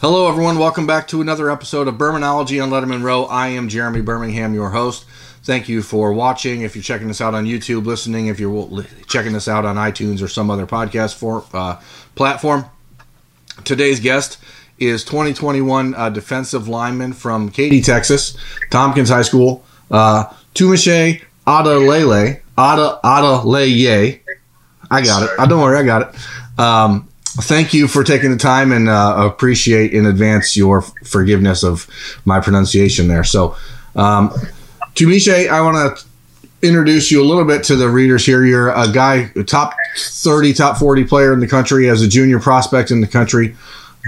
Hello, everyone. Welcome back to another episode of Bermanology on Lettermen Row. I am Jeremy Birmingham, your host. Thank you for watching. If you're checking us out on YouTube, listening, if you're checking us out on iTunes or some other podcast for, uh, platform, today's guest is 2021 uh, defensive lineman from Katy, Texas, Tompkins High School, uh, Tumishe Adalele. Ada Adaleye. I got it. I don't worry, I got it. Um, thank you for taking the time and uh, appreciate in advance your forgiveness of my pronunciation there. So, um, Tumishe, I want to introduce you a little bit to the readers here. You're a guy, top 30, top 40 player in the country as a junior prospect in the country,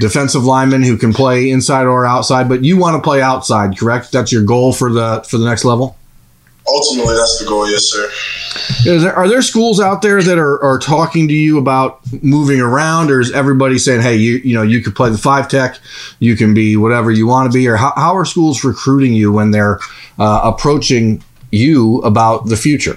defensive lineman who can play inside or outside, but you want to play outside, correct? That's your goal for the for the next level? Ultimately, that's the goal, yes, sir. There, are there schools out there that are, are talking to you about moving around, or is everybody saying, "Hey, you you know you could play the five tech, you can be whatever you want to be," or how, how are schools recruiting you when they're uh, approaching you about the future?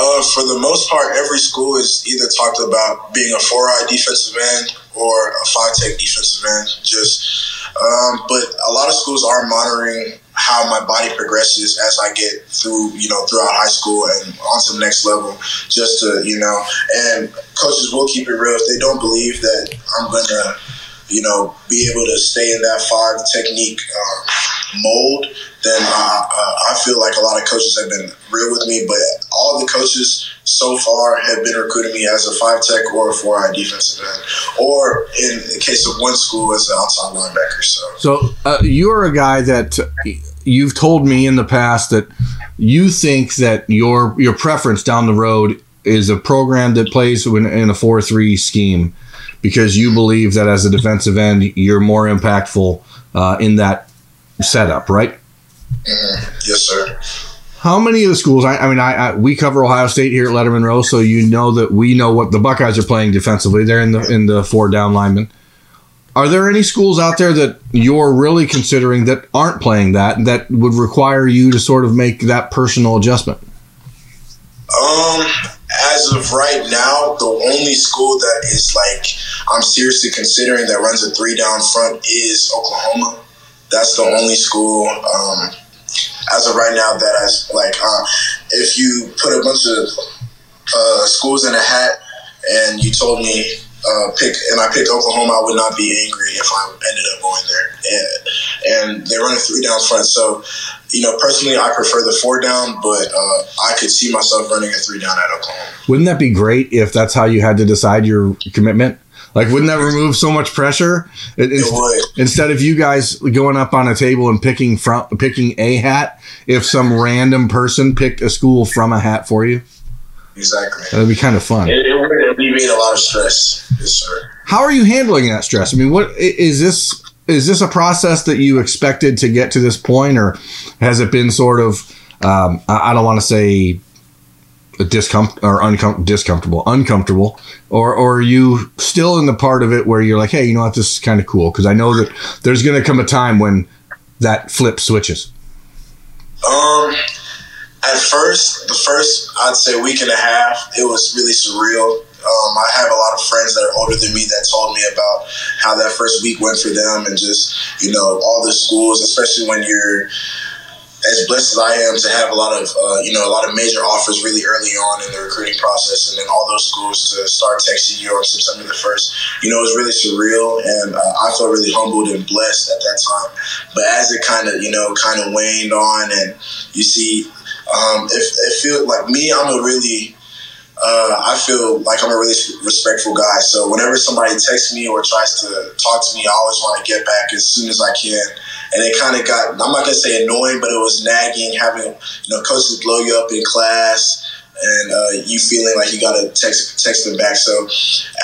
Uh, for the most part, every school is either talked about being a four-eye defensive end or a five-tech defensive end. Just, um, but a lot of schools are monitoring how my body progresses as I get through, you know, throughout high school and on to the next level. Just to, you know, and coaches will keep it real if they don't believe that I'm gonna, you know, be able to stay in that five technique um, mold. Then I, I feel like a lot of coaches have been real with me, but all the coaches so far have been recruiting me as a five tech or a four eye defensive end, or in the case of one school as an outside linebacker. So, so uh, you're a guy that you've told me in the past that you think that your your preference down the road is a program that plays in, in a four three scheme because you believe that as a defensive end you're more impactful uh, in that setup, right? Mm-hmm. Yes, sir. How many of the schools? I, I mean, I, I, we cover Ohio State here at Lettermen Row, so you know that we know what the Buckeyes are playing defensively. They're in the in the four down linemen. Are there any schools out there that you're really considering that aren't playing that that would require you to sort of make that personal adjustment? Um, as of right now, the only school that is like I'm seriously considering that runs a three down front is Oklahoma. That's the only school. Um, as of right now, that has like uh, if you put a bunch of uh, schools in a hat and you told me uh, pick and I picked Oklahoma, I would not be angry if I ended up going there. And, and they run a three down front, so you know personally I prefer the four down, but uh, I could see myself running a three down at Oklahoma. Wouldn't that be great if that's how you had to decide your commitment? Like, wouldn't that remove so much pressure? It, it would. Instead of you guys going up on a table and picking from picking a hat, if some random person picked a school from a hat for you. Exactly. That'd be kind of fun. It, it would alleviate a lot of stress. Yes, sir. How are you handling that stress? I mean, what is this? Is this a process that you expected to get to this point, or has it been sort of? Um, I don't want to say discom- or uncom- discomfortable, uncomfortable, or or are you still in the part of it where you're like, hey, you know what, this is kind of cool because I know that there's going to come a time when that flip switches. Um, at first, the first I'd say week and a half, it was really surreal. Um, I have a lot of friends that are older than me that told me about how that first week went for them, and just you know all the schools, especially when you're as blessed as I am to have a lot of uh, you know a lot of major offers really early on in the recruiting process, and then all those schools to start texting you on September the first. You know, it was really surreal, and uh, I felt really humbled and blessed at that time. But as it kind of you know kind of waned on, and you see, um, it, it feels like me, I'm a really uh, I feel like I'm a really respectful guy. So whenever somebody texts me or tries to talk to me, I always want to get back as soon as I can and it kind of got I'm not gonna say annoying, but it was nagging having you know coaches blow you up in class and uh, you feeling like you got to text text them back. So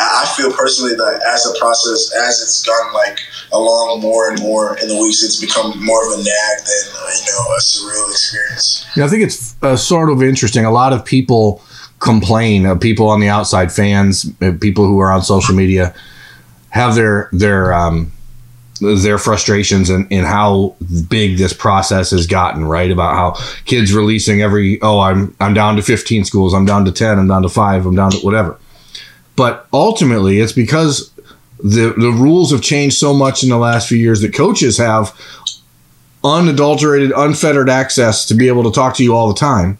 I feel personally that as a process, as it's gone like along more and more in the weeks, it's become more of a nag than uh, you know a surreal experience. Yeah, I think it's uh, sort of interesting. A lot of people complain. Uh, people on the outside, fans, uh, people who are on social media, have their their um, their frustrations and, and how big this process has gotten, right? About how kids releasing every, oh, I'm I'm down to 15 schools, I'm down to 10, I'm down to five, I'm down to whatever. But ultimately, it's because the the rules have changed so much in the last few years that coaches have unadulterated, unfettered access to be able to talk to you all the time.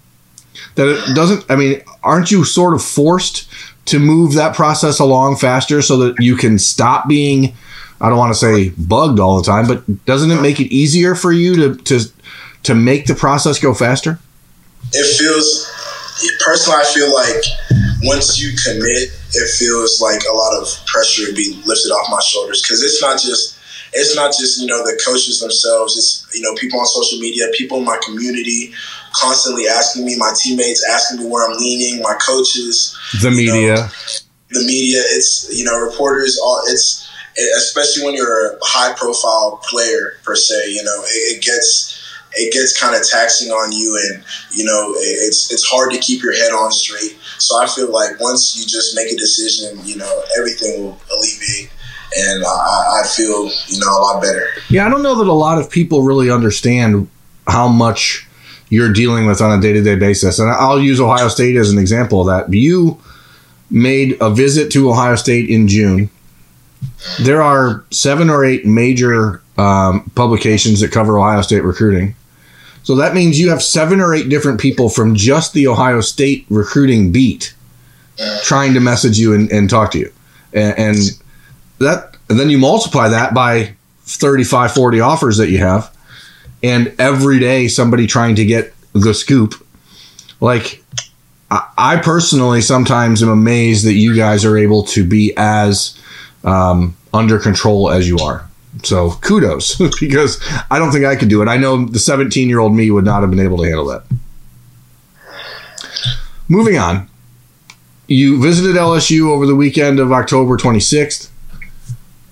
That it doesn't. I mean, aren't you sort of forced to move that process along faster so that you can stop being? I don't want to say bugged all the time, but doesn't it make it easier for you to to to make the process go faster? It feels personally. I feel like once you commit, it feels like a lot of pressure to be lifted off my shoulders because it's not just it's not just you know the coaches themselves. It's you know people on social media, people in my community, constantly asking me, my teammates asking me where I'm leaning, my coaches, the media, know, the media. It's you know reporters. All it's especially when you're a high profile player per se. You know it, it gets it gets kind of taxing on you, and you know it's it's hard to keep your head on straight. So I feel like once you just make a decision, you know everything will alleviate and I, I, feel you know a lot better. Yeah, I don't know that a lot of people really understand how much you're dealing with on a day to day basis, and I'll use Ohio State as an example of that. You made a visit to Ohio State in June. There are seven or eight major um, publications that cover Ohio State recruiting. So that means you have seven or eight different people from just the Ohio State recruiting beat trying to message you and, and talk to you. And, and that and then you multiply that by 35 40 offers that you have and every day somebody trying to get the scoop like I personally sometimes am amazed that you guys are able to be as um, under control as you are. So kudos because I don't think I could do it. I know the 17 year old me would not have been able to handle that. Moving on, you visited LSU over the weekend of October 26th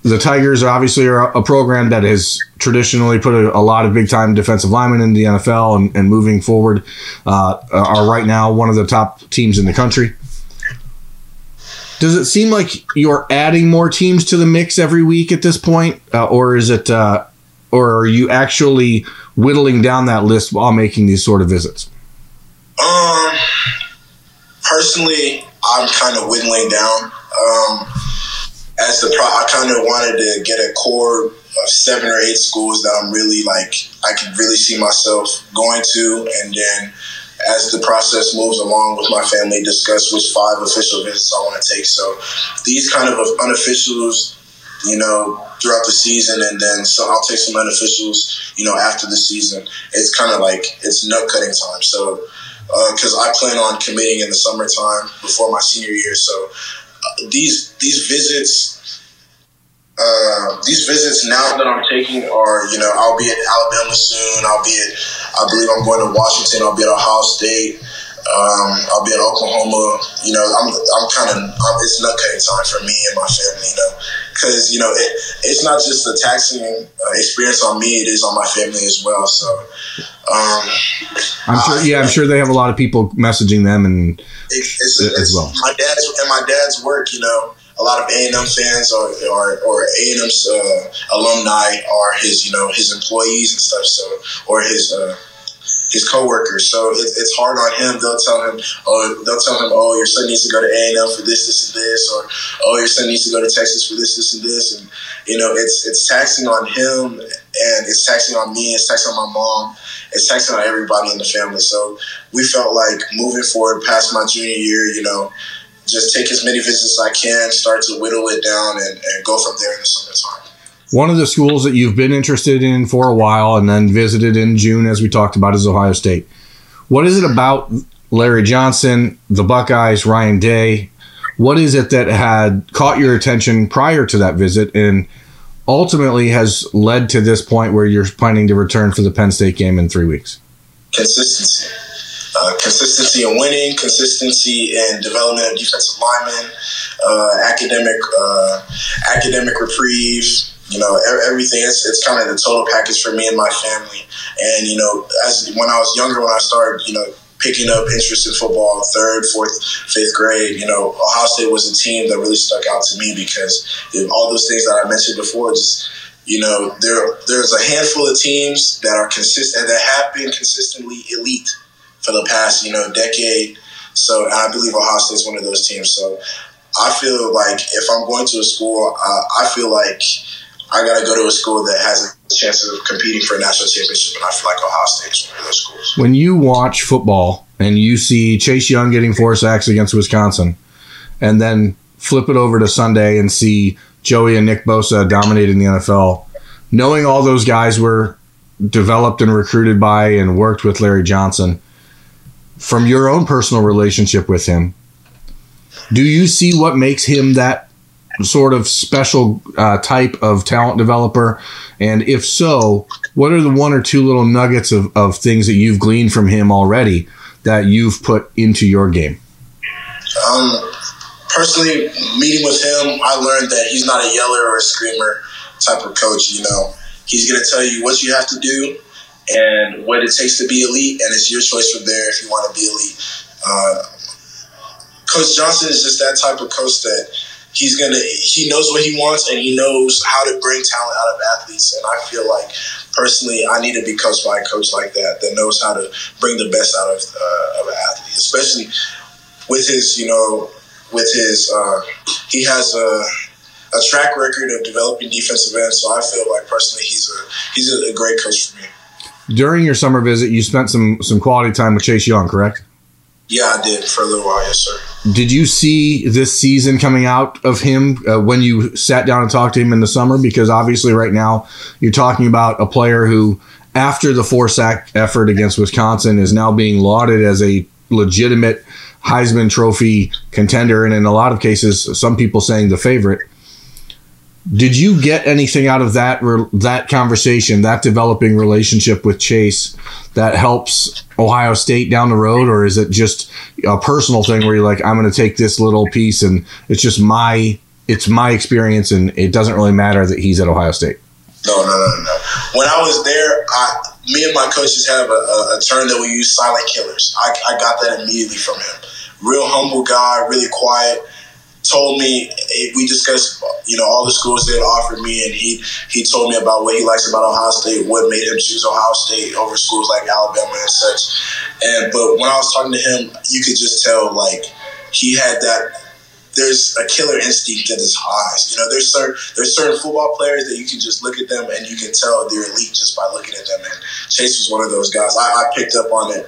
the Tigers obviously are a program that has traditionally put a, a lot of big time defensive linemen in the NFL and, and moving forward uh, are right now one of the top teams in the country. Does it seem like you're adding more teams to the mix every week at this point, uh, or is it, uh, or are you actually whittling down that list while making these sort of visits? Um, personally, I'm kind of whittling down. Um, as the pro, I kind of wanted to get a core of seven or eight schools that I'm really like I could really see myself going to, and then as the process moves along with my family, discuss which five official visits I want to take. So these kind of unofficials, you know, throughout the season, and then so I'll take some unofficials, you know, after the season. It's kind of like it's nut cutting time. So because uh, I plan on committing in the summertime before my senior year, so uh, these these visits uh, these visits now that I'm taking are, you know, I'll be at Alabama soon. I'll be at, I believe I'm going to Washington. I'll be at Ohio State. Um, I'll be at Oklahoma. You know, I'm, I'm kind of, it's nut cutting time for me and my family, you know, because, you know, it, it's not just a taxing uh, experience on me, it is on my family as well. So, um, I'm sure, I, yeah, I'm sure they have a lot of people messaging them and it, it's, as well. My dad's, and my dad's work, you know, a lot of A and M fans or or, or A and M's uh, alumni are his you know his employees and stuff. So or his uh, his coworkers. So it, it's hard on him. They'll tell him, oh, they'll tell him, oh, your son needs to go to A and M for this, this, and this, or oh, your son needs to go to Texas for this, this, and this, and you know, it's it's taxing on him, and it's taxing on me, it's taxing on my mom, it's taxing on everybody in the family. So we felt like moving forward past my junior year, you know, just take as many visits as I can, start to whittle it down, and, and go from there in the summertime. One of the schools that you've been interested in for a while and then visited in June, as we talked about, is Ohio State. What is it about Larry Johnson, the Buckeyes, Ryan Day? What is it that had caught your attention prior to that visit and ultimately has led to this point where you're planning to return for the Penn State game in three weeks? Consistency uh, consistency in winning, consistency in development of defensive linemen, uh, academic uh, academic reprieve. You know, everything. It's, it's kind of the total package for me and my family. And you know, as when I was younger, when I started, you know, picking up interest in football, third, fourth, fifth grade, you know, Ohio State was a team that really stuck out to me because all those things that I mentioned before just you know, there there's a handful of teams that are consistent that have been consistently elite for the past, you know, decade. So I believe Ohio is one of those teams. So I feel like if I'm going to a school, uh, I feel like I got to go to a school that has a chance of competing for a national championship, and I feel like Ohio State is one of those schools. When you watch football and you see Chase Young getting four sacks against Wisconsin, and then flip it over to Sunday and see Joey and Nick Bosa dominating the NFL, knowing all those guys were developed and recruited by and worked with Larry Johnson, from your own personal relationship with him, do you see what makes him that sort of special uh, type of talent developer? And if so, what are the one or two little nuggets of, of things that you've gleaned from him already that you've put into your game? Um, personally, meeting with him, I learned that he's not a yeller or a screamer type of coach. You know, he's going to tell you what you have to do and what it takes to be elite, and it's your choice from there if you want to be elite. Uh, coach Johnson is just that type of coach that he's gonna he knows what he wants and he knows how to bring talent out of athletes. And I feel like personally, I need to be coached by a coach like that that knows how to bring the best out of uh, of an athlete, especially with his you know with his uh, he has a a track record of developing defensive ends. So I feel like personally, he's a he's a, a great coach for me. During your summer visit, you spent some some quality time with Chase Young, correct? Yeah, I did for a little while, yes, sir. Did you see this season coming out of him uh, when you sat down and talked to him in the summer? Because obviously, right now, you're talking about a player who, after the four sack effort against Wisconsin, is now being lauded as a legitimate Heisman Trophy contender, and in a lot of cases, some people saying the favorite. Did you get anything out of that that conversation, that developing relationship with Chase that helps Ohio State down the road, or is it just a personal thing where you're like, I'm going to take this little piece and it's just my it's my experience and it doesn't really matter that he's at Ohio State? No, no, no, no. When I was there, I, me and my coaches have a, a, a term that we use, silent killers. I, I got that immediately from him. Real humble guy, really quiet told me eh, we discussed you know all the schools they had offered me and he he told me about what he likes about Ohio State what made him choose Ohio State over schools like Alabama and such. And but when I was talking to him you could just tell like he had that there's a killer instinct in his eyes. You know there's certain there's certain football players that you can just look at them and you can tell they're elite just by looking at them. And Chase was one of those guys. I, I picked up on it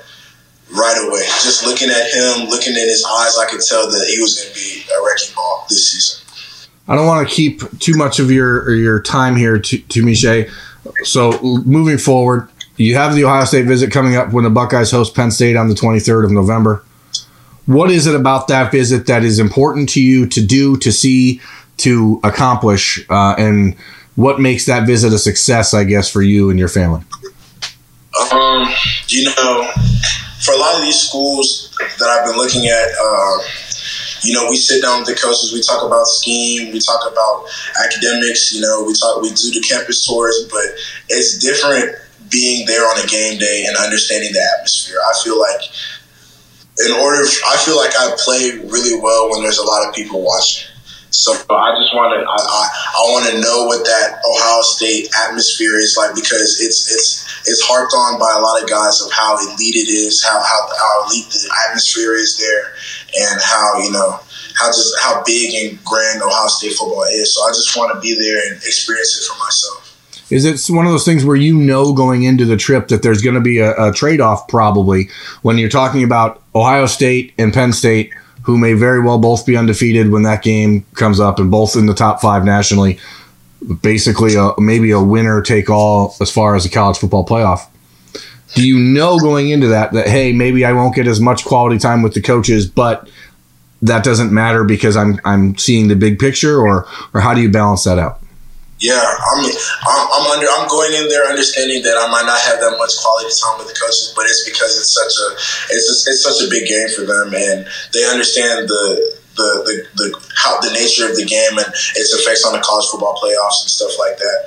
right away. Just looking at him, looking in his eyes, I could tell that he was going to be a wrecking ball this season. I don't want to keep too much of your your time here, to, to Miche. So moving forward, you have the Ohio State visit coming up when the Buckeyes host Penn State on the 23rd of November. What is it about that visit that is important to you to do, to see, to accomplish, uh, and what makes that visit a success? I guess for you and your family. Um, you know, for a lot of these schools that I've been looking at, uh, you know, we sit down with the coaches, we talk about scheme, we talk about academics, you know, we talk, we do the campus tours, but it's different being there on a game day and understanding the atmosphere. I feel like in order, I feel like I play really well when there's a lot of people watching. So I just want to I, I, I want to know what that Ohio State atmosphere is like because it's it's it's harped on by a lot of guys of how elite it is, how how, how elite the atmosphere is there, and how you know how just how big and grand Ohio State football is. So I just want to be there and experience it for myself. Is it one of those things where you know going into the trip that there's going to be a, a trade off probably when you're talking about Ohio State and Penn State? Who may very well both be undefeated when that game comes up and both in the top five nationally. Basically, a, maybe a winner take all as far as the college football playoff. Do you know going into that that hey maybe I won't get as much quality time with the coaches, but that doesn't matter because I'm I'm seeing the big picture, or or how do you balance that out? Yeah, I mean, I'm, I'm under. I'm going in there understanding that I might not have that much quality time with the coaches, but it's because it's such a it's it's such a big game for them, and they understand the the, the, the how the nature of the game and its effects on the college football playoffs and stuff like that.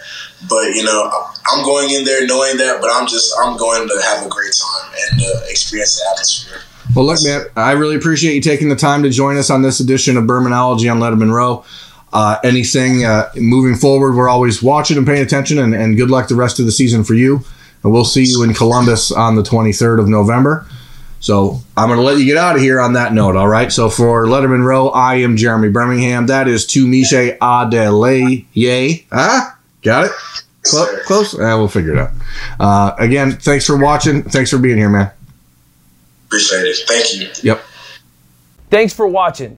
But you know, I'm going in there knowing that, but I'm just I'm going to have a great time and uh, experience the atmosphere. Well, look, man, I really appreciate you taking the time to join us on this edition of Bermanology on Lettermen Row uh, anything uh, moving forward. We're always watching and paying attention, and, and good luck the rest of the season for you. And we'll see you in Columbus on the 23rd of November. So I'm going to let you get out of here on that note. All right. So for Lettermen Row, I am Jeremy Birmingham. That is Tumise Adele. Yay. Huh? Got it? Close? Close? Eh, we'll figure it out. Uh, again, thanks for watching. Thanks for being here, man. Appreciate it. Thank you. Yep. Thanks for watching.